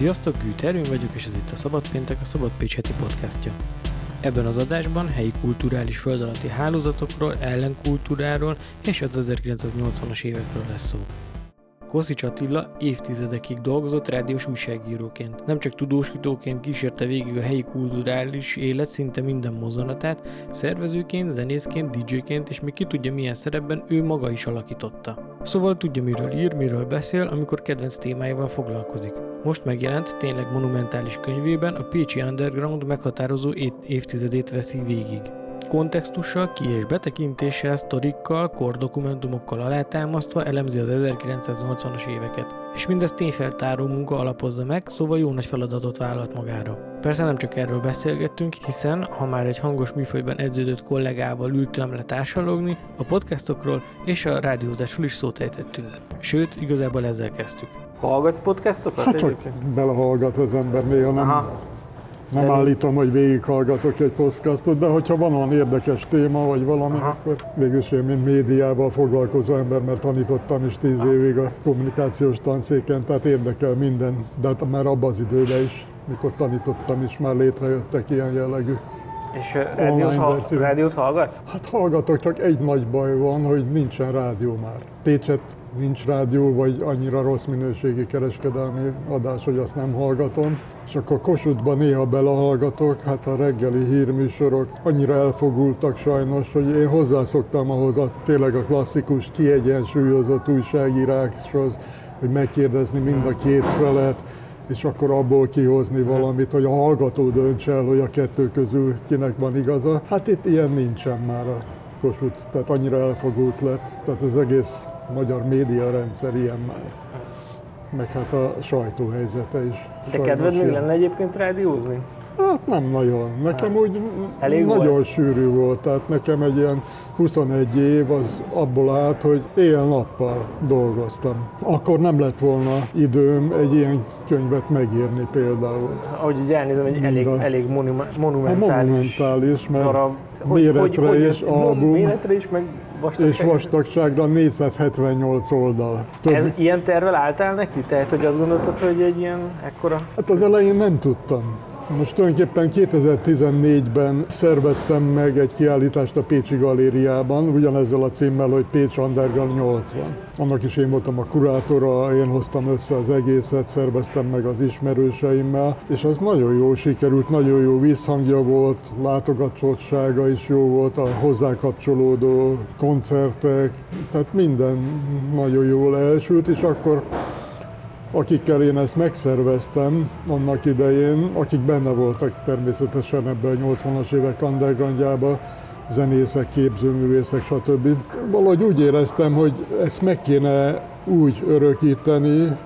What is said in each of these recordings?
Sziasztok, Güter, én vagyok, és ez itt a Szabad Péntek, a Szabad Pécs heti podcastja. Ebben az adásban helyi kulturális földalatti hálózatokról, ellenkultúráról és az 1980-as évekről lesz szó. Koszics Attila évtizedekig dolgozott rádiós újságíróként. Nem csak tudósítóként kísérte végig a helyi kulturális élet szinte minden mozzanatát, szervezőként, zenészként, DJ-ként és még ki tudja milyen szerepben ő maga is alakította. Szóval tudja miről ír, miről beszél, amikor kedvenc témáival foglalkozik. Most megjelent, tényleg monumentális könyvében a Pécsi Underground meghatározó évtizedét veszi végig kontextussal, ki- és betekintéssel, sztorikkal, kordokumentumokkal alátámasztva elemzi az 1980-as éveket. És mindezt tényfeltáró munka alapozza meg, szóval jó nagy feladatot vállalt magára. Persze nem csak erről beszélgettünk, hiszen ha már egy hangos műfajban edződött kollégával ültem le társalogni, a podcastokról és a rádiózásról is szót ejtettünk. Sőt, igazából ezzel kezdtük. Hallgatsz podcastokat Hát csak belehallgat az ember néha, nem, Aha. Nem De- állítom, hogy végighallgatok egy podcastot, de hogyha van olyan érdekes téma, vagy valami, Aha. akkor végülis én, mint médiával foglalkozó ember, mert tanítottam is tíz évig a kommunikációs tanszéken, tehát érdekel minden, de hát már abban az időben is, mikor tanítottam is, már létrejöttek ilyen jellegű. És rádiót, Online ha, verzió. rádiót hallgatsz? Hát hallgatok, csak egy nagy baj van, hogy nincsen rádió már. Pécset nincs rádió, vagy annyira rossz minőségi kereskedelmi adás, hogy azt nem hallgatom. És akkor Kossuthban néha belehallgatok, hát a reggeli hírműsorok annyira elfogultak sajnos, hogy én hozzászoktam ahhoz a tényleg a klasszikus, kiegyensúlyozott újságíráshoz, hogy megkérdezni mind a két felet, és akkor abból kihozni valamit, hogy a hallgató dönts el, hogy a kettő közül kinek van igaza. Hát itt ilyen nincsen már a Kossuth, tehát annyira elfogult lett, tehát az egész magyar média rendszer ilyen már. Meg hát a sajtóhelyzete is. De kedved még lenne egyébként rádiózni? Hát nem nagyon. Nekem úgy Elég nagyon volt? sűrű volt. Tehát nekem egy ilyen 21 év az abból állt, hogy éjjel-nappal dolgoztam. Akkor nem lett volna időm egy ilyen könyvet megírni például. Ahogy így elnézem, egy elég, De- elég monuma, Hát monumentális monumentális, mert darab. méretre és album. Méretre is, meg vastagságra. és vastagságra 478 oldal. Több, Ez, ilyen tervel álltál neki? Tehát, hogy azt gondoltad, hogy egy ilyen ekkora... Hát az elején nem tudtam. Most tulajdonképpen 2014-ben szerveztem meg egy kiállítást a Pécsi Galériában, ugyanezzel a címmel, hogy Pécs Underground 80. Annak is én voltam a kurátora, én hoztam össze az egészet, szerveztem meg az ismerőseimmel, és az nagyon jó sikerült, nagyon jó visszhangja volt, látogatottsága is jó volt, a hozzá kapcsolódó koncertek, tehát minden nagyon jól elsült, és akkor akikkel én ezt megszerveztem annak idején, akik benne voltak természetesen ebben a 80-as évek undergroundjában, zenészek, képzőművészek, stb. Valahogy úgy éreztem, hogy ezt meg kéne úgy örökíteni,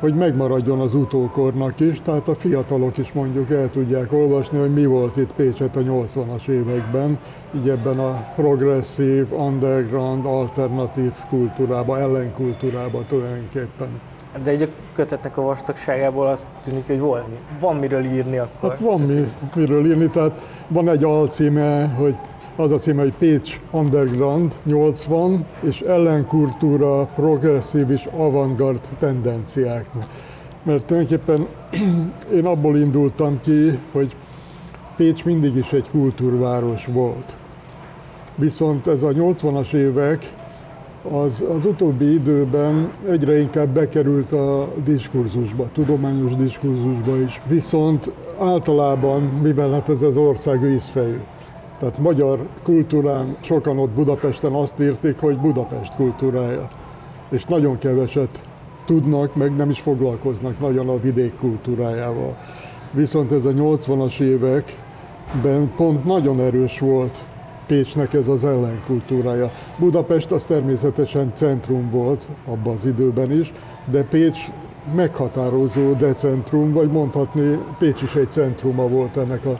hogy megmaradjon az utókornak is, tehát a fiatalok is mondjuk el tudják olvasni, hogy mi volt itt Pécset a 80-as években, így ebben a progresszív, underground, alternatív kultúrába, ellenkultúrába tulajdonképpen. De egy a kötetnek a vastagságából azt tűnik, hogy volt, van miről írni akkor. Hát van mi, miről írni, tehát van egy alcíme, hogy az a címe, hogy Pécs Underground 80, és ellenkultúra, progresszív és avantgard tendenciák. Mert tulajdonképpen én abból indultam ki, hogy Pécs mindig is egy kultúrváros volt. Viszont ez a 80-as évek az, az utóbbi időben egyre inkább bekerült a diskurzusba, tudományos diskurzusba is. Viszont általában, mivel hát ez az ország vízfejű, tehát magyar kultúrán sokan ott Budapesten azt írték, hogy Budapest kultúrája. És nagyon keveset tudnak, meg nem is foglalkoznak nagyon a vidék kultúrájával. Viszont ez a 80-as években pont nagyon erős volt Pécsnek ez az ellenkultúrája. Budapest az természetesen centrum volt abban az időben is, de Pécs meghatározó decentrum, vagy mondhatni Pécs is egy centruma volt ennek a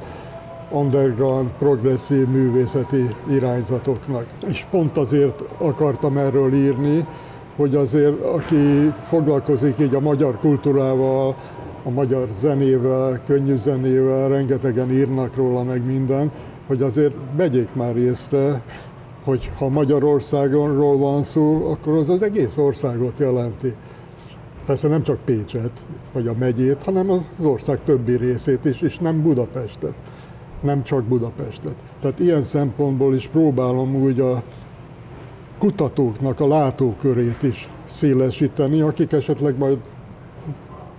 underground, progresszív művészeti irányzatoknak. És pont azért akartam erről írni, hogy azért aki foglalkozik így a magyar kultúrával, a magyar zenével, könnyű zenével, rengetegen írnak róla meg minden, hogy azért vegyék már észre, hogy ha Magyarországonról van szó, akkor az az egész országot jelenti. Persze nem csak Pécset, vagy a megyét, hanem az ország többi részét is, és nem Budapestet. Nem csak Budapestet. Tehát ilyen szempontból is próbálom úgy a kutatóknak a látókörét is szélesíteni, akik esetleg majd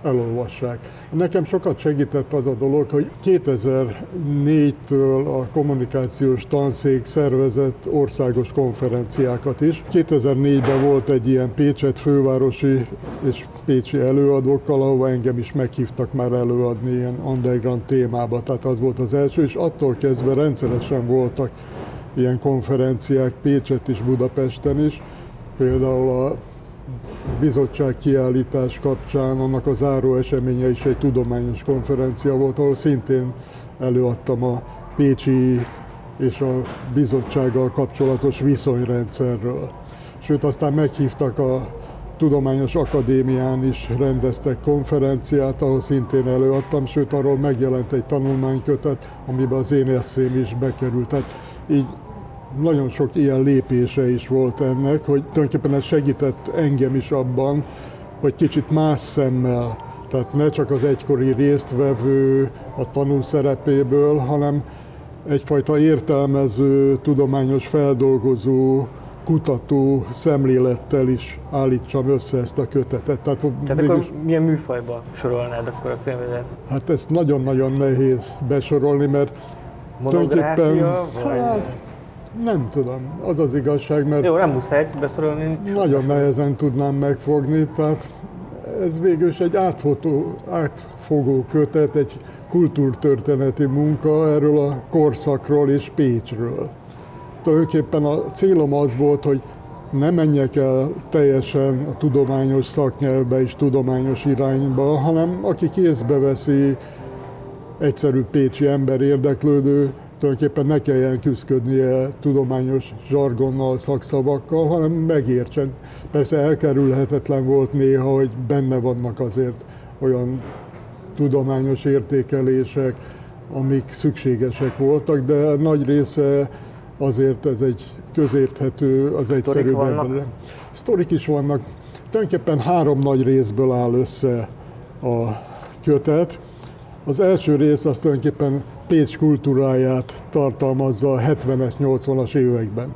elolvassák. Nekem sokat segített az a dolog, hogy 2004-től a kommunikációs tanszék szervezett országos konferenciákat is. 2004-ben volt egy ilyen Pécset fővárosi és pécsi előadókkal, ahova engem is meghívtak már előadni ilyen underground témába, tehát az volt az első, és attól kezdve rendszeresen voltak ilyen konferenciák Pécset is, Budapesten is. Például a bizottság kiállítás kapcsán annak a záró eseménye is egy tudományos konferencia volt, ahol szintén előadtam a Pécsi és a bizottsággal kapcsolatos viszonyrendszerről. Sőt, aztán meghívtak a Tudományos Akadémián is rendeztek konferenciát, ahol szintén előadtam, sőt arról megjelent egy tanulmánykötet, amiben az én eszém is bekerült. Tehát így nagyon sok ilyen lépése is volt ennek, hogy tulajdonképpen ez segített engem is abban, hogy kicsit más szemmel, tehát ne csak az egykori résztvevő a tanú szerepéből, hanem egyfajta értelmező, tudományos feldolgozó, kutató szemlélettel is állítsam össze ezt a kötetet. Tehát, Tehát akkor milyen műfajba sorolnád akkor a könyvedet? Hát ezt nagyon-nagyon nehéz besorolni, mert Monográfia, vagy... Hát, nem tudom, az az igazság, mert... Jó, nem muszáj beszorolni. Nagyon nehezen tudnám megfogni, tehát ez végül is egy átfotó, átfogó kötet, egy kultúrtörténeti munka erről a korszakról és Pécsről. Tulajdonképpen a célom az volt, hogy ne menjek el teljesen a tudományos szaknyelvbe és tudományos irányba, hanem aki kézbe veszi egyszerű pécsi ember érdeklődő, tulajdonképpen ne kelljen küzdködnie tudományos zsargonnal, szakszavakkal, hanem megértsen. Persze elkerülhetetlen volt néha, hogy benne vannak azért olyan tudományos értékelések, amik szükségesek voltak, de nagy része azért ez egy közérthető, az egyszerűbb. Sztorik is vannak. Tulajdonképpen három nagy részből áll össze a kötet. Az első rész az tulajdonképpen Pécs kultúráját tartalmazza a 70-es, 80-as években.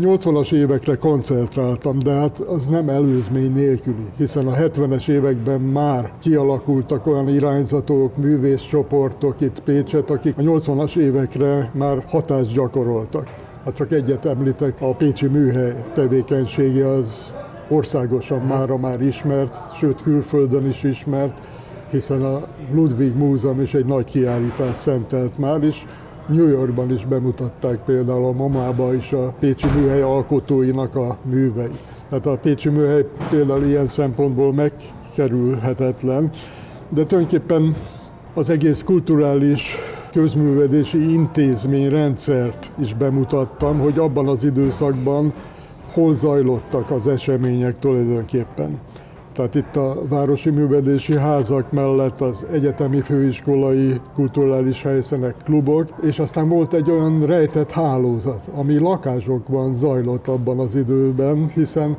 80-as évekre koncentráltam, de hát az nem előzmény nélküli, hiszen a 70-es években már kialakultak olyan irányzatok, művészcsoportok itt Pécset, akik a 80-as évekre már hatást gyakoroltak. Hát csak egyet említek, a Pécsi műhely tevékenysége az országosan mára már ismert, sőt külföldön is ismert, hiszen a Ludwig Múzeum is egy nagy kiállítás szentelt már, is. New Yorkban is bemutatták például a Mamába is a Pécsi Műhely alkotóinak a művei. Tehát a Pécsi Műhely például ilyen szempontból megkerülhetetlen, de tulajdonképpen az egész kulturális közművedési intézményrendszert is bemutattam, hogy abban az időszakban hol zajlottak az események tulajdonképpen. Tehát itt a városi művelési házak mellett az egyetemi főiskolai kulturális helyszínek, klubok, és aztán volt egy olyan rejtett hálózat, ami lakásokban zajlott abban az időben, hiszen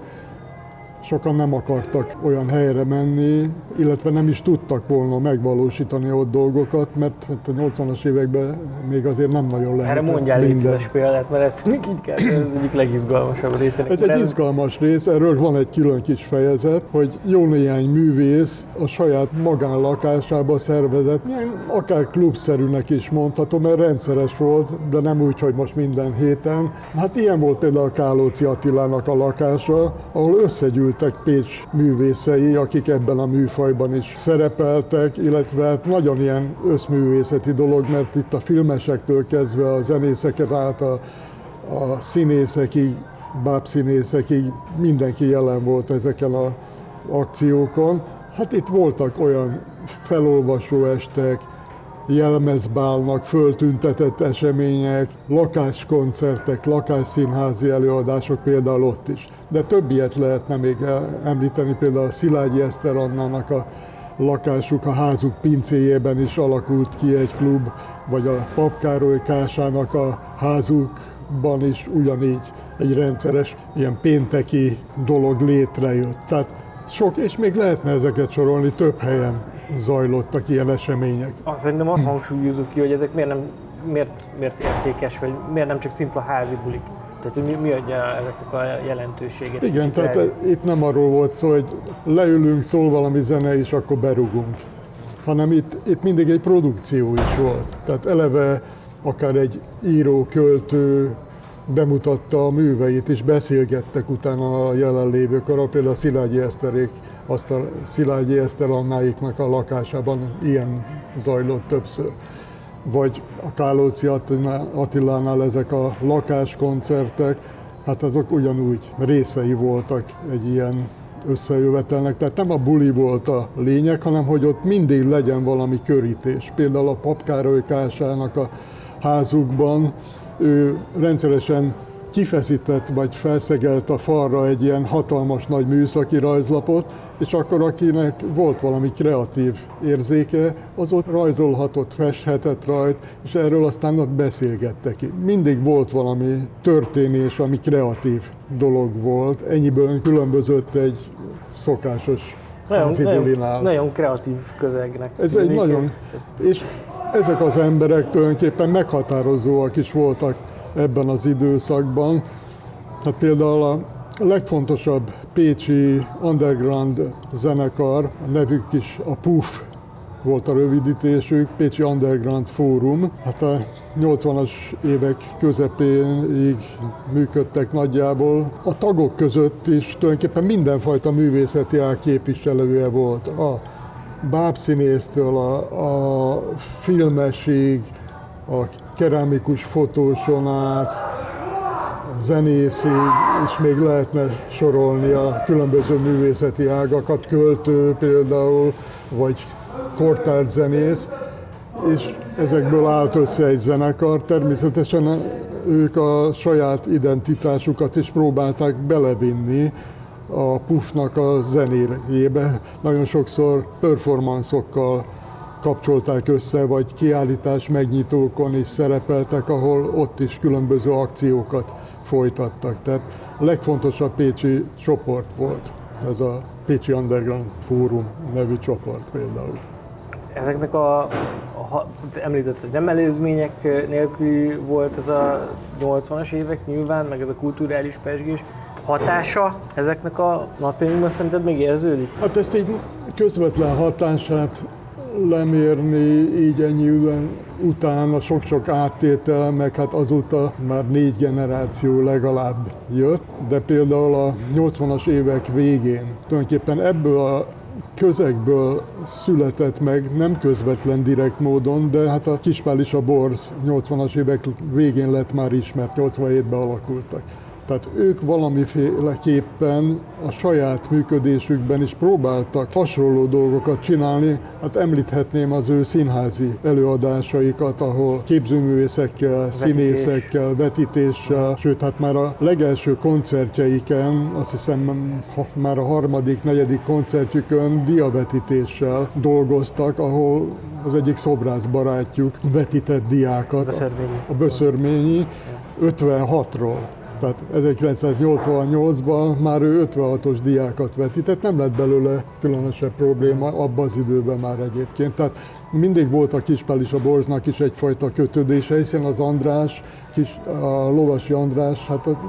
sokan nem akartak olyan helyre menni, illetve nem is tudtak volna megvalósítani ott dolgokat, mert a 80-as években még azért nem nagyon lehetett Erre mondjál minden. példát, mert ez így kell, ez egyik legizgalmasabb része. Ez egy izgalmas rész, erről van egy külön kis fejezet, hogy jó néhány művész a saját magánlakásába szervezett, akár klubszerűnek is mondhatom, mert rendszeres volt, de nem úgy, hogy most minden héten. Hát ilyen volt például a Kálóci Attilának a lakása, ahol összegyűlt voltak Pécs művészei, akik ebben a műfajban is szerepeltek, illetve hát nagyon ilyen összművészeti dolog, mert itt a filmesektől kezdve a zenészeket át a, a színészekig, bábszínészekig mindenki jelen volt ezeken a akciókon. Hát itt voltak olyan felolvasó estek, jelmezbálnak föltüntetett események, lakáskoncertek, lakásszínházi előadások például ott is. De több ilyet lehetne még említeni, például a Szilágyi Eszter Annának a lakásuk, a házuk pincéjében is alakult ki egy klub, vagy a Papkároly Kásának a házukban is ugyanígy egy rendszeres ilyen pénteki dolog létrejött. Tehát Sok, és még lehetne ezeket sorolni, több helyen zajlottak ilyen események. Azt szerintem azt hangsúlyozunk ki, hogy ezek miért nem miért, miért értékes, vagy miért nem csak szimpla házi bulik. Tehát mi, mi adja ezeknek a jelentőséget? Igen, tehát el... itt nem arról volt szó, hogy leülünk, szól valami zene, és akkor berugunk. Hanem itt, itt mindig egy produkció is volt. Tehát eleve akár egy író, költő bemutatta a műveit, és beszélgettek utána a jelenlévők arra, például Szilágyi Eszterék, azt a Szilágyi Eszter Annáiknak a lakásában ilyen zajlott többször vagy a Kálóci Attilánál ezek a lakáskoncertek, hát azok ugyanúgy részei voltak egy ilyen összejövetelnek. Tehát nem a buli volt a lényeg, hanem hogy ott mindig legyen valami körítés. Például a Papkároly Kásának a házukban ő rendszeresen kifeszített vagy felszegelt a falra egy ilyen hatalmas nagy műszaki rajzlapot, és akkor akinek volt valami kreatív érzéke, az ott rajzolhatott, festhetett rajt, és erről aztán ott beszélgettek. Mindig volt valami történés, ami kreatív dolog volt, ennyiből különbözött egy szokásos nagyon, nagyon, nagyon kreatív közegnek. Ez egy nagyon, és ezek az emberek tulajdonképpen meghatározóak is voltak ebben az időszakban. Hát például a legfontosabb pécsi underground zenekar, a nevük is a PUF volt a rövidítésük, Pécsi Underground Fórum. Hát a 80-as évek közepéig működtek nagyjából. A tagok között is tulajdonképpen mindenfajta művészeti ág képviselője volt. A bábszínésztől a, a filmesig, a keramikus fotóson át, zenészig, és még lehetne sorolni a különböző művészeti ágakat, költő például, vagy kortárs zenész, és ezekből állt össze egy zenekar. Természetesen ők a saját identitásukat is próbálták belevinni a pufnak a zenéjébe. Nagyon sokszor performanszokkal kapcsolták össze, vagy kiállítás megnyitókon is szerepeltek, ahol ott is különböző akciókat folytattak. Tehát a legfontosabb pécsi csoport volt ez a Pécsi Underground Fórum nevű csoport például. Ezeknek a, ha, említett, hogy nem előzmények nélkül volt ez a 80-as évek nyilván, meg ez a kulturális pesgés, hatása ezeknek a napjainkban szerinted még érződik? Hát ezt így közvetlen hatását lemérni így ennyi után a sok-sok áttétel, meg hát azóta már négy generáció legalább jött, de például a 80-as évek végén tulajdonképpen ebből a közegből született meg, nem közvetlen direkt módon, de hát a Kispál is a Borz 80-as évek végén lett már ismert, 87-ben alakultak. Tehát ők valamiféleképpen a saját működésükben is próbáltak hasonló dolgokat csinálni. Hát említhetném az ő színházi előadásaikat, ahol képzőművészekkel, Vetítés. színészekkel, vetítéssel, sőt, hát már a legelső koncertjeiken, azt hiszem már a harmadik, negyedik koncertjükön diavetítéssel dolgoztak, ahol az egyik szobrász barátjuk vetített diákat. Böszörményi. A Böszörményi 56-ról. Tehát 1988-ban már ő 56-os diákat vetített, nem lett belőle különösebb probléma abban az időben már egyébként. Tehát mindig volt a Kispál is a Borznak is egyfajta kötődése, hiszen az András, kis, a Lovasi András, hát a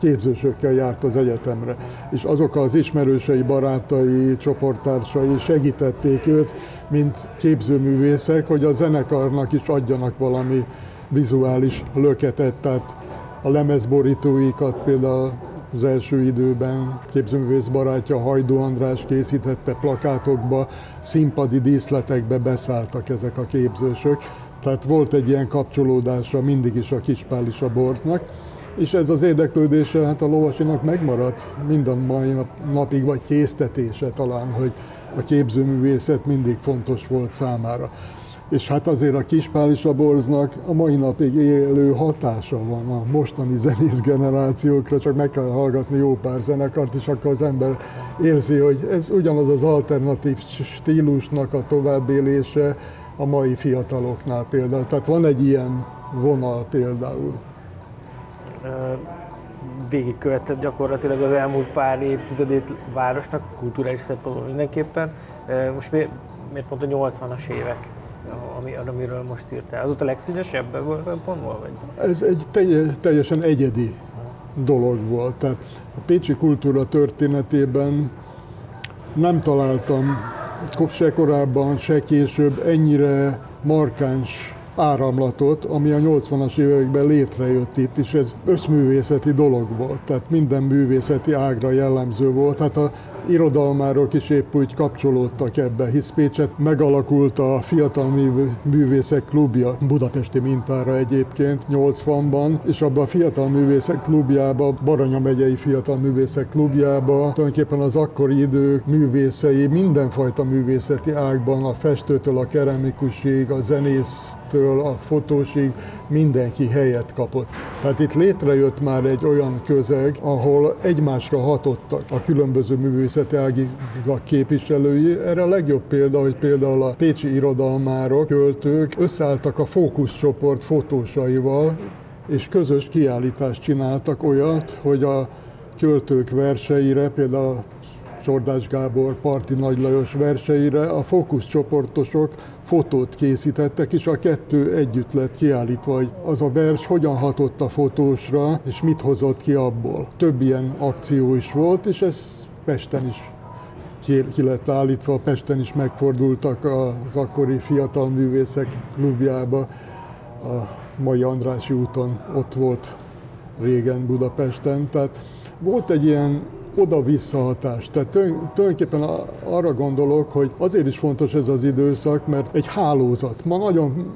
képzősökkel járt az egyetemre, és azok az ismerősei, barátai, csoporttársai segítették őt, mint képzőművészek, hogy a zenekarnak is adjanak valami vizuális löketet, tehát a lemezborítóikat például az első időben képzőművész barátja Hajdó András készítette plakátokba, színpadi díszletekbe beszálltak ezek a képzősök. Tehát volt egy ilyen kapcsolódása mindig is a Kispál is a borznak. És ez az érdeklődése hát a lovasinak megmaradt minden mai napig, vagy késztetése talán, hogy a képzőművészet mindig fontos volt számára és hát azért a Kispál és a Borznak a mai napig élő hatása van a mostani zenész generációkra, csak meg kell hallgatni jó pár zenekart, és akkor az ember érzi, hogy ez ugyanaz az alternatív stílusnak a továbbélése a mai fiataloknál például. Tehát van egy ilyen vonal például. végigkövetett gyakorlatilag az elmúlt pár évtizedét városnak, kulturális szempontból mindenképpen. Most miért, miért pont a 80-as évek? Ami, amiről most írtál. Az ott a legszínesebb ebből a szempontból? Vagy? Ez egy teljesen egyedi dolog volt. Tehát a pécsi kultúra történetében nem találtam se korábban, se később ennyire markáns áramlatot, ami a 80-as években létrejött itt, és ez összművészeti dolog volt, tehát minden művészeti ágra jellemző volt. Tehát a irodalmárok is épp úgy kapcsolódtak ebbe, hisz Pécset megalakult a Fiatal Művészek Klubja, budapesti mintára egyébként 80-ban, és abban a Fiatal Művészek Klubjába, Baranya megyei Fiatal Művészek Klubjába tulajdonképpen az akkori idők művészei mindenfajta művészeti ágban, a festőtől a keramikusig, a zenésztől a fotósig mindenki helyet kapott. Tehát itt létrejött már egy olyan közeg, ahol egymásra hatottak a különböző művészeti ágak képviselői. Erre a legjobb példa, hogy például a pécsi irodalmárok, költők összeálltak a fókuszcsoport fotósaival, és közös kiállítást csináltak olyat, hogy a költők verseire, például Csordás Gábor, Parti Nagy Lajos verseire a fókuszcsoportosok fotót készítettek, és a kettő együtt lett kiállítva, hogy az a vers hogyan hatott a fotósra, és mit hozott ki abból. Több ilyen akció is volt, és ez Pesten is ki lett állítva, Pesten is megfordultak az akkori fiatal művészek klubjába, a mai Andrási úton ott volt régen Budapesten, tehát volt egy ilyen oda-vissza hatás. Tehát tulajdonképpen arra gondolok, hogy azért is fontos ez az időszak, mert egy hálózat. Ma nagyon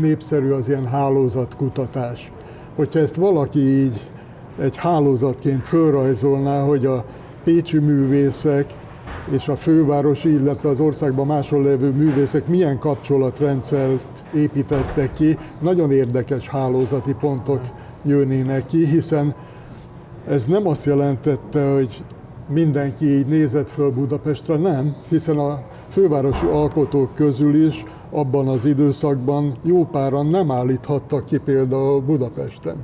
népszerű az ilyen hálózatkutatás. Hogyha ezt valaki így egy hálózatként fölrajzolná, hogy a pécsi művészek és a fővárosi, illetve az országban máshol levő művészek milyen kapcsolatrendszert építettek ki, nagyon érdekes hálózati pontok jönnének ki, hiszen ez nem azt jelentette, hogy mindenki így nézett föl Budapestre, nem, hiszen a fővárosi alkotók közül is abban az időszakban jó páran nem állíthattak ki például Budapesten.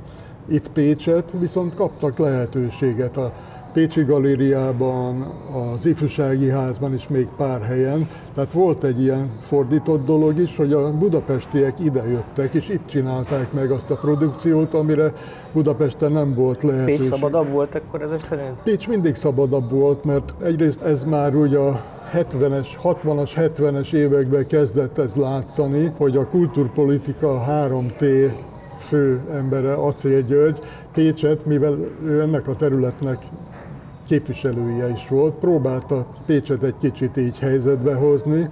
Itt Pécset viszont kaptak lehetőséget a Pécsi Galériában, az Ifjúsági Házban is még pár helyen. Tehát volt egy ilyen fordított dolog is, hogy a budapestiek idejöttek, és itt csinálták meg azt a produkciót, amire Budapesten nem volt lehetőség. Pécs szabadabb volt akkor ezek szerint? Pécs mindig szabadabb volt, mert egyrészt ez már ugye a 70-es, 60-as, 70-es években kezdett ez látszani, hogy a kulturpolitika 3T fő embere, Acél György, Pécset, mivel ő ennek a területnek képviselője is volt, próbálta Pécset egy kicsit így helyzetbe hozni,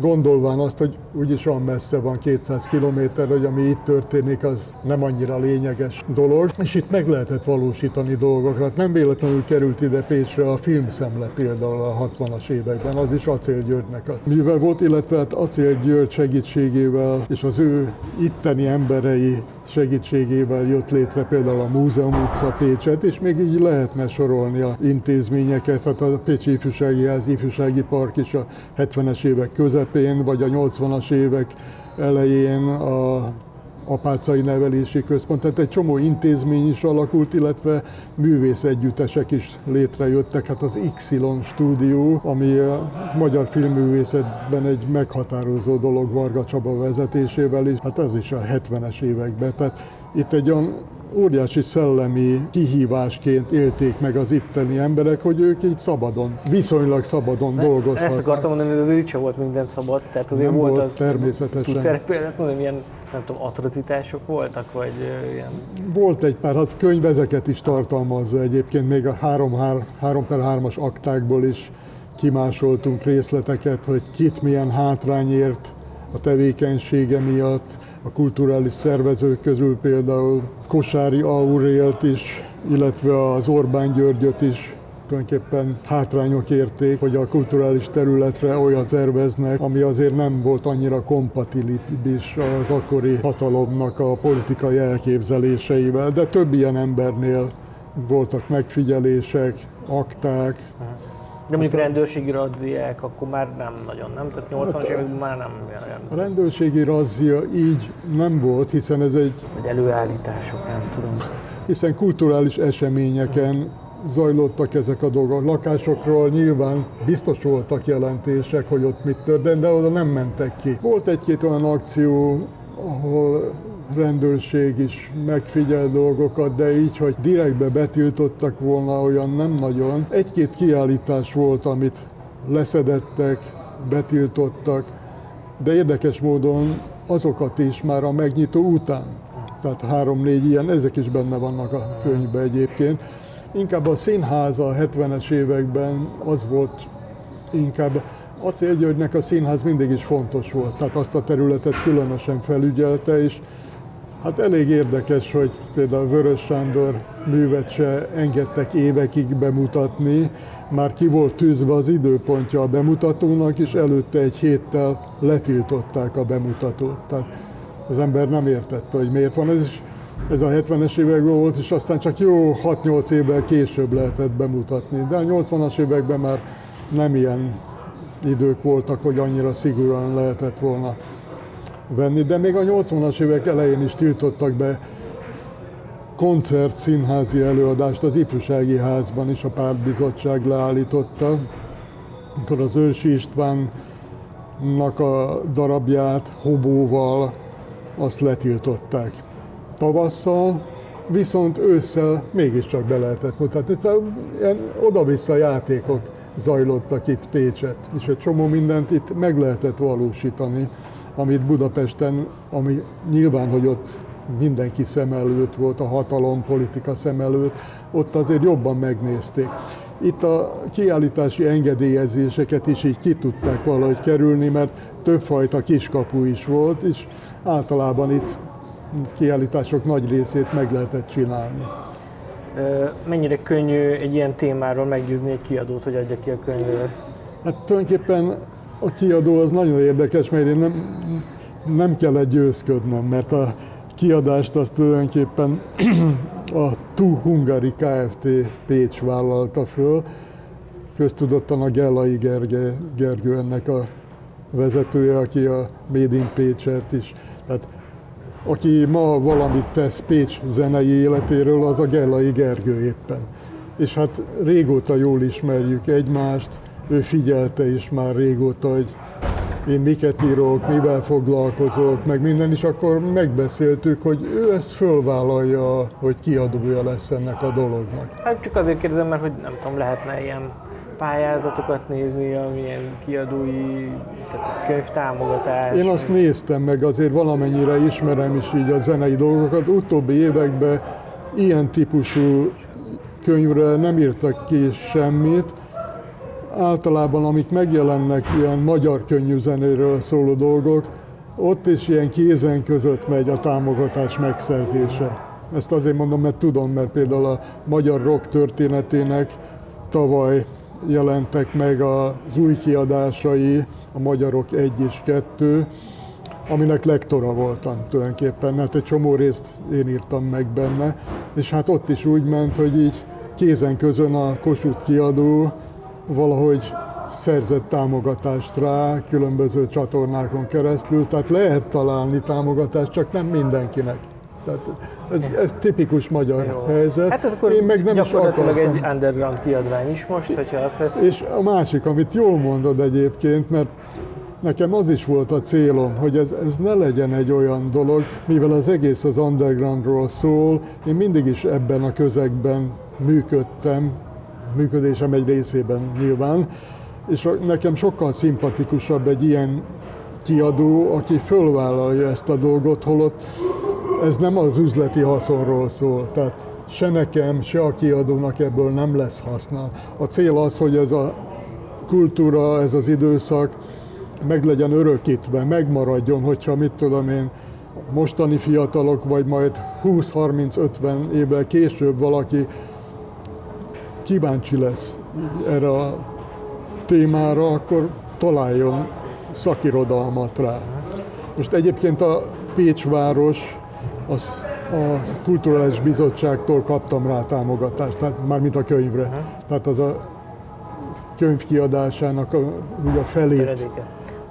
gondolván azt, hogy úgyis olyan messze van 200 kilométer, hogy ami itt történik, az nem annyira lényeges dolog, és itt meg lehetett valósítani dolgokat. Nem véletlenül került ide Pécsre a filmszemle például a 60-as években, az is Acél Györgynek a műve volt, illetve hát Acél György segítségével és az ő itteni emberei segítségével jött létre például a Múzeum utca Pécset, és még így lehetne sorolni a intézményeket, hát a Pécsi Ifjúsági Ház, Ifjúsági Park is a 70-es évek közepén, vagy a 80-as évek elején a apácai nevelési központ, tehát egy csomó intézmény is alakult, illetve művész együttesek is létrejöttek. Hát az Y stúdió, ami a magyar filmművészetben egy meghatározó dolog Varga Csaba vezetésével is, hát ez is a 70-es években. Tehát itt egy olyan óriási szellemi kihívásként élték meg az itteni emberek, hogy ők így szabadon, viszonylag szabadon dolgozhatnak. Ezt akartam mondani, hogy az itt sem volt minden szabad, tehát azért Nem volt, volt természetesen. Tudsz erre példát mondani, milyen nem tudom, atrocitások voltak, vagy ilyen... Volt egy pár, hát könyv ezeket is tartalmazza egyébként, még a 3, 3 per 3-as aktákból is kimásoltunk részleteket, hogy kit milyen hátrányért a tevékenysége miatt, a kulturális szervezők közül például Kosári Aurélt is, illetve az Orbán Györgyöt is tulajdonképpen hátrányok érték, hogy a kulturális területre olyat szerveznek, ami azért nem volt annyira kompatibilis az akkori hatalomnak a politikai elképzeléseivel, de több ilyen embernél voltak megfigyelések, akták, de mondjuk rendőrségi razziák, akkor már nem nagyon, nem? Tehát 80-as hát, években már nem olyan. A rendőrségi razzia így nem volt, hiszen ez egy... Vagy előállítások, nem tudom. hiszen kulturális eseményeken zajlottak ezek a dolgok. Lakásokról nyilván biztos voltak jelentések, hogy ott mit történt, de oda nem mentek ki. Volt egy-két olyan akció, ahol rendőrség is megfigyel dolgokat, de így, hogy direktbe betiltottak volna, olyan nem nagyon. Egy-két kiállítás volt, amit leszedettek, betiltottak, de érdekes módon azokat is már a megnyitó után. Tehát három-négy ilyen, ezek is benne vannak a könyvben egyébként. Inkább a színház a 70-es években az volt inkább Acél Györgynek a színház mindig is fontos volt, tehát azt a területet különösen felügyelte, és hát elég érdekes, hogy például Vörös Sándor művet se engedtek évekig bemutatni, már ki volt tűzve az időpontja a bemutatónak, és előtte egy héttel letiltották a bemutatót. Tehát az ember nem értette, hogy miért van ez, is. Ez a 70-es években volt, és aztán csak jó 6-8 évvel később lehetett bemutatni. De a 80-as években már nem ilyen idők voltak, hogy annyira szigorúan lehetett volna venni, de még a 80-as évek elején is tiltottak be koncert színházi előadást az ifjúsági házban is a pártbizottság leállította, amikor az Ősi Istvánnak a darabját hobóval azt letiltották. Tavasszal, viszont ősszel mégiscsak be lehetett mutatni. Szóval ilyen oda-vissza játékok zajlottak itt Pécset, és egy csomó mindent itt meg lehetett valósítani, amit Budapesten, ami nyilván, hogy ott mindenki szem előtt volt, a hatalom, politika szem előtt, ott azért jobban megnézték. Itt a kiállítási engedélyezéseket is így ki tudták valahogy kerülni, mert többfajta kiskapu is volt, és általában itt kiállítások nagy részét meg lehetett csinálni. Mennyire könnyű egy ilyen témáról meggyőzni egy kiadót, hogy adja ki a könyvet? Hát tulajdonképpen a kiadó az nagyon érdekes, mert én nem, nem kellett győzködnem, mert a kiadást azt tulajdonképpen a Tu Hungary Kft. Pécs vállalta föl. Köztudottan a Gellai Gerge, Gergő ennek a vezetője, aki a Made in Pécset is. Tehát aki ma valamit tesz Pécs zenei életéről, az a Gellai Gergő éppen. És hát régóta jól ismerjük egymást, ő figyelte is már régóta, hogy én miket írok, mivel foglalkozok, meg minden, is akkor megbeszéltük, hogy ő ezt fölvállalja, hogy kiadója lesz ennek a dolognak. Hát csak azért kérdezem, mert hogy nem tudom, lehetne ilyen pályázatokat nézni, amilyen kiadói, tehát könyvtámogatás. Én azt néztem meg, azért valamennyire ismerem is így a zenei dolgokat. Utóbbi években ilyen típusú könyvre nem írtak ki semmit, általában amik megjelennek ilyen magyar könnyű zenéről szóló dolgok, ott is ilyen kézen között megy a támogatás megszerzése. Ezt azért mondom, mert tudom, mert például a magyar rock történetének tavaly jelentek meg az új kiadásai, a Magyarok 1 és 2, aminek lektora voltam tulajdonképpen, hát egy csomó részt én írtam meg benne, és hát ott is úgy ment, hogy így kézen közön a Kossuth kiadó valahogy szerzett támogatást rá különböző csatornákon keresztül, tehát lehet találni támogatást, csak nem mindenkinek. Tehát ez, ez tipikus magyar Jó. helyzet. Hát ez akkor Én meg nem gyakorlatilag is egy underground kiadvány is most, hogyha azt vesz. És a másik, amit jól mondod egyébként, mert nekem az is volt a célom, hogy ez, ez ne legyen egy olyan dolog, mivel az egész az undergroundról szól, én mindig is ebben a közegben működtem, működésem egy részében nyilván, és nekem sokkal szimpatikusabb egy ilyen kiadó, aki fölvállalja ezt a dolgot, holott ez nem az üzleti haszonról szól. Tehát se nekem, se a kiadónak ebből nem lesz haszna. A cél az, hogy ez a kultúra, ez az időszak meg legyen örökítve, megmaradjon, hogyha mit tudom én, mostani fiatalok, vagy majd 20-30-50 évvel később valaki kíváncsi lesz erre a témára, akkor találjon szakirodalmat rá. Most egyébként a Pécsváros az a Kulturális Bizottságtól kaptam rá támogatást, tehát mármint a könyvre. Uh-huh. Tehát az a könyv kiadásának a, ugye a felét. Töredéke.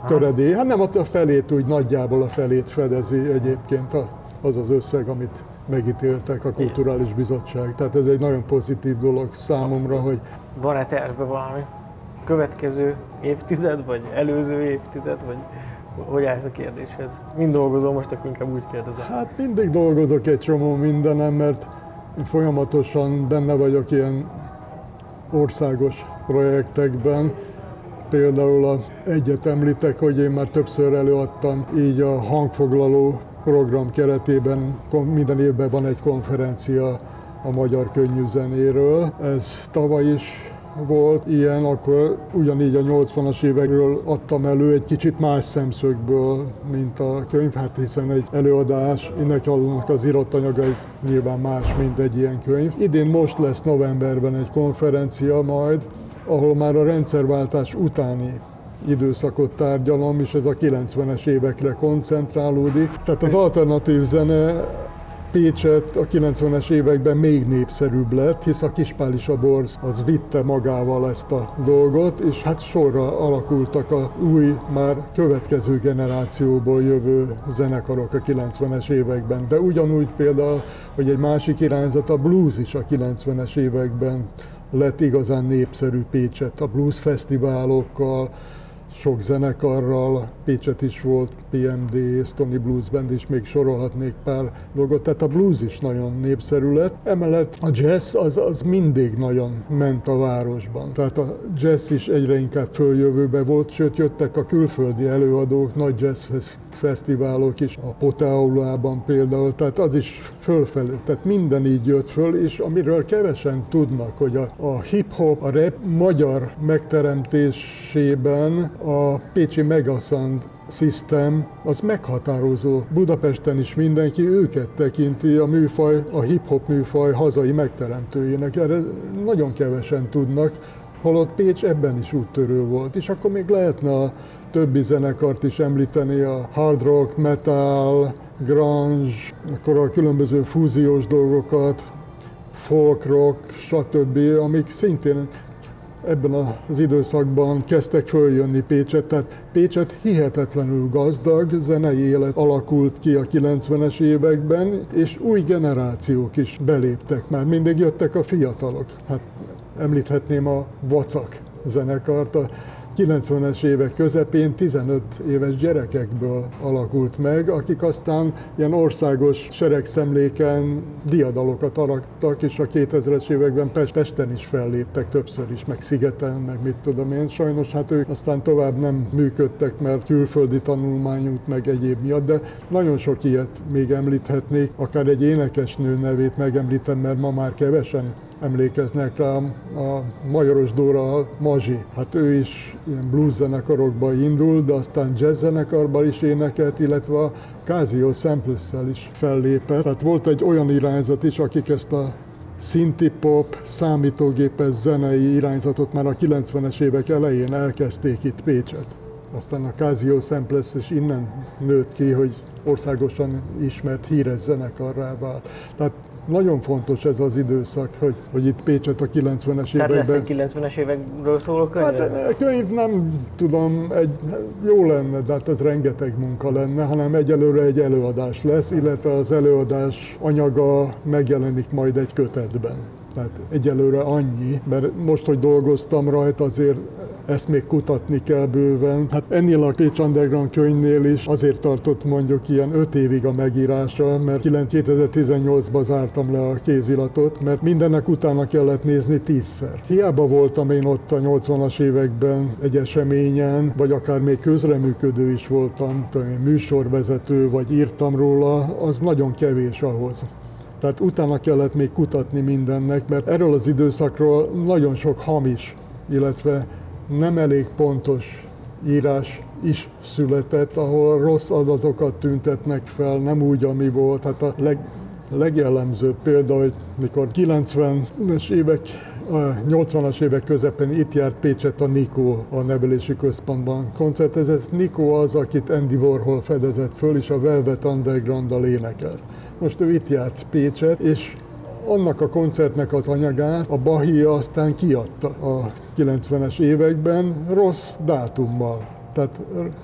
Töredé. Hát nem a felét, úgy nagyjából a felét fedezi egyébként az az összeg, amit megítéltek a Kulturális Bizottság. Tehát ez egy nagyon pozitív dolog számomra, hogy... Van-e tervbe valami? Következő évtized, vagy előző évtized, vagy hogy állsz a kérdéshez? Mind dolgozol, most akkor inkább úgy kérdezem. Hát mindig dolgozok egy csomó mindenem, mert folyamatosan benne vagyok ilyen országos projektekben. Például a, egyet említek, hogy én már többször előadtam így a hangfoglaló program keretében minden évben van egy konferencia a magyar könnyű zenéről. Ez tavaly is volt ilyen, akkor ugyanígy a 80-as évekről adtam elő egy kicsit más szemszögből, mint a könyv, hát hiszen egy előadás, ennek az írott anyagai nyilván más, mint egy ilyen könyv. Idén most lesz novemberben egy konferencia majd, ahol már a rendszerváltás utáni időszakot tárgyalom, és ez a 90-es évekre koncentrálódik. Tehát az alternatív zene Pécset a 90-es években még népszerűbb lett, hisz a Kispálisa Borz az vitte magával ezt a dolgot, és hát sorra alakultak a új, már következő generációból jövő zenekarok a 90-es években. De ugyanúgy például, hogy egy másik irányzat, a blues is a 90-es években lett igazán népszerű Pécset a blues fesztiválokkal, sok zenekarral, Pécset is volt, PMD, Stony Blues Band is, még sorolhatnék pár dolgot, tehát a blues is nagyon népszerű lett. Emellett a jazz az, az mindig nagyon ment a városban, tehát a jazz is egyre inkább följövőbe volt, sőt jöttek a külföldi előadók, nagy jazz fesztiválok is, a Poteaulában például, tehát az is fölfelé, tehát minden így jött föl, és amiről kevesen tudnak, hogy a, a hip-hop, a rap magyar megteremtésében a Pécsi Megasound System az meghatározó. Budapesten is mindenki őket tekinti a műfaj, a hip-hop műfaj hazai megteremtőjének. Erre nagyon kevesen tudnak, holott Pécs ebben is úttörő volt. És akkor még lehetne a többi zenekart is említeni, a hard rock, metal, grunge, akkor a különböző fúziós dolgokat, folk rock, stb., amik szintén ebben az időszakban kezdtek följönni Pécset, tehát Pécset hihetetlenül gazdag zenei élet alakult ki a 90-es években, és új generációk is beléptek már, mindig jöttek a fiatalok. Hát említhetném a Vacak zenekart, a 90-es évek közepén 15 éves gyerekekből alakult meg, akik aztán ilyen országos seregszemléken diadalokat arattak, és a 2000-es években Pesten is felléptek többször is, meg Szigeten, meg mit tudom én. Sajnos hát ők aztán tovább nem működtek, mert külföldi tanulmányút, meg egyéb miatt, de nagyon sok ilyet még említhetnék, akár egy énekesnő nevét megemlítem, mert ma már kevesen emlékeznek rá, a Majoros Dóra Mazsi. Hát ő is ilyen blues zenekarokba indult, de aztán jazz zenekarban is énekelt, illetve a Casio samples is fellépett. Tehát volt egy olyan irányzat is, akik ezt a szinti pop, számítógépes zenei irányzatot már a 90-es évek elején elkezdték itt Pécset. Aztán a Casio Samples is innen nőtt ki, hogy országosan ismert híres zenekarrá vált. Tehát nagyon fontos ez az időszak, hogy, hogy itt Pécset a 90-es években... Tehát lesz egy 90-es évekről szóló könyv? Hát a könyv nem tudom, egy, jó lenne, de hát ez rengeteg munka lenne, hanem egyelőre egy előadás lesz, illetve az előadás anyaga megjelenik majd egy kötetben. Tehát egyelőre annyi, mert most, hogy dolgoztam rajta, azért ezt még kutatni kell bőven. Hát ennél a Pécs Underground könyvnél is azért tartott mondjuk ilyen 5 évig a megírása, mert 2018-ban zártam le a kéziratot, mert mindennek utána kellett nézni tízszer. Hiába voltam én ott a 80-as években egy eseményen, vagy akár még közreműködő is voltam, műsorvezető, vagy írtam róla, az nagyon kevés ahhoz. Tehát utána kellett még kutatni mindennek, mert erről az időszakról nagyon sok hamis, illetve nem elég pontos írás is született, ahol rossz adatokat tüntetnek fel, nem úgy, ami volt. Hát a leg, legjellemzőbb példa, hogy mikor 90-es évek, 80-as évek közepén itt járt Pécset a Nikó a nevelési központban koncertezett. Nikó az, akit Andy Warhol fedezett föl, és a Velvet Underground-dal énekelt. Most ő itt járt Pécset, és annak a koncertnek az anyagát a Bahia aztán kiadta a 90-es években rossz dátummal. Tehát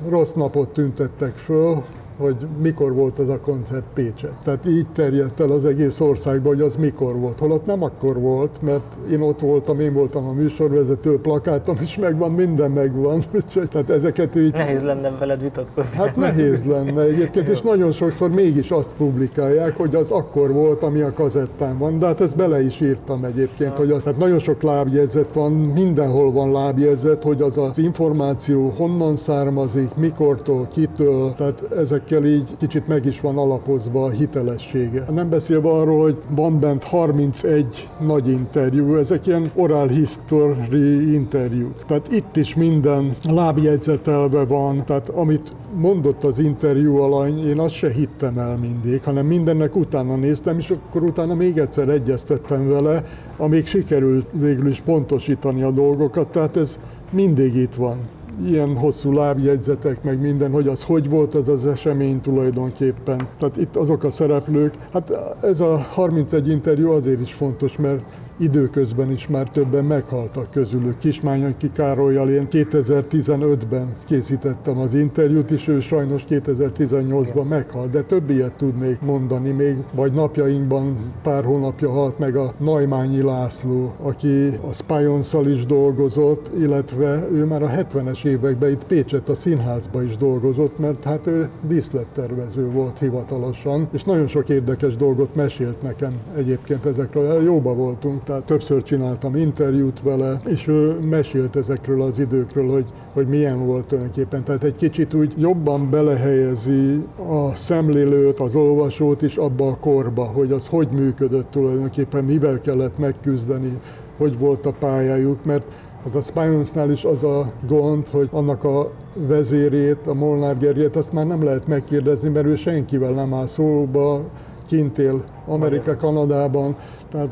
rossz napot tüntettek föl, hogy mikor volt az a koncert Pécset. Tehát így terjedt el az egész országba, hogy az mikor volt. Holott nem akkor volt, mert én ott voltam, én voltam a műsorvezető, plakátom is megvan, minden megvan. Úgyhogy, tehát ezeket így... Nehéz lenne veled vitatkozni. Hát nehéz lenne egyébként, és nagyon sokszor mégis azt publikálják, hogy az akkor volt, ami a kazettán van. De hát ezt bele is írtam egyébként, hogy az, hát nagyon sok lábjegyzet van, mindenhol van lábjegyzet, hogy az az információ honnan származik, mikortól, kitől, tehát ezekkel így kicsit meg is van alapozva a hitelessége. Nem beszélve arról, hogy van bent 31 nagy interjú, ezek ilyen oral history interjúk. Tehát itt is minden lábjegyzetelve van, tehát amit mondott az interjú alany, én azt se hittem el mindig, hanem mindennek utána néztem, és akkor utána még egyszer egyeztettem vele, amíg sikerült végül is pontosítani a dolgokat, tehát ez mindig itt van ilyen hosszú lábjegyzetek, meg minden, hogy az hogy volt az az esemény tulajdonképpen. Tehát itt azok a szereplők, hát ez a 31 interjú azért is fontos, mert időközben is már többen meghaltak közülük. Kismányoki Károlyjal én 2015-ben készítettem az interjút, és ő sajnos 2018-ban meghalt, de több ilyet tudnék mondani még, vagy napjainkban pár hónapja halt meg a Najmányi László, aki a spions is dolgozott, illetve ő már a 70-es években itt Pécset a színházba is dolgozott, mert hát ő díszlettervező volt hivatalosan, és nagyon sok érdekes dolgot mesélt nekem egyébként ezekről. Jóba voltunk, tehát többször csináltam interjút vele, és ő mesélt ezekről az időkről, hogy, hogy milyen volt tulajdonképpen. Tehát egy kicsit úgy jobban belehelyezi a szemlélőt, az olvasót is abba a korba, hogy az hogy működött tulajdonképpen, mivel kellett megküzdeni, hogy volt a pályájuk, mert az a Spionsnál is az a gond, hogy annak a vezérét, a Molnár Gerjét, azt már nem lehet megkérdezni, mert ő senkivel nem áll szóba, kint él Amerika, Kanadában, tehát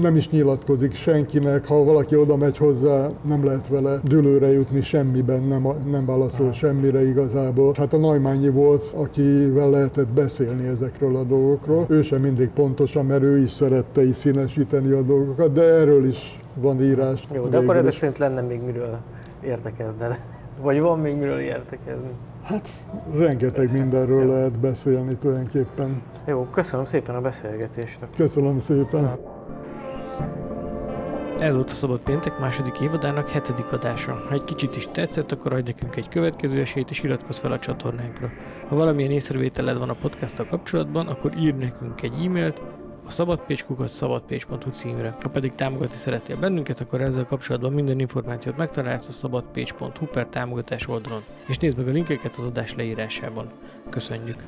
nem is nyilatkozik senkinek, ha valaki oda megy hozzá, nem lehet vele dülőre jutni semmiben, nem, nem válaszol semmire igazából. Hát a Najmányi volt, akivel lehetett beszélni ezekről a dolgokról. Ő sem mindig pontosan, mert ő is szerette is színesíteni a dolgokat, de erről is van írás. Jó, de akkor ezek szerint lenne még miről értekezned. Vagy van még miről értekezni? Hát rengeteg Persze. mindenről Jó. lehet beszélni tulajdonképpen. Jó, köszönöm szépen a beszélgetést. Köszönöm szépen. Ja. Ez volt a Szabad Péntek második évadának hetedik adása. Ha egy kicsit is tetszett, akkor adj nekünk egy következő esélyt és iratkozz fel a csatornánkra. Ha valamilyen észrevételed van a podcasttal kapcsolatban, akkor írj nekünk egy e-mailt a szabadpécskukat szabadpécs.hu címre. Ha pedig támogatni szeretnél bennünket, akkor ezzel kapcsolatban minden információt megtalálsz a szabadpécs.hu per támogatás oldalon. És nézd meg a linkeket az adás leírásában. Köszönjük!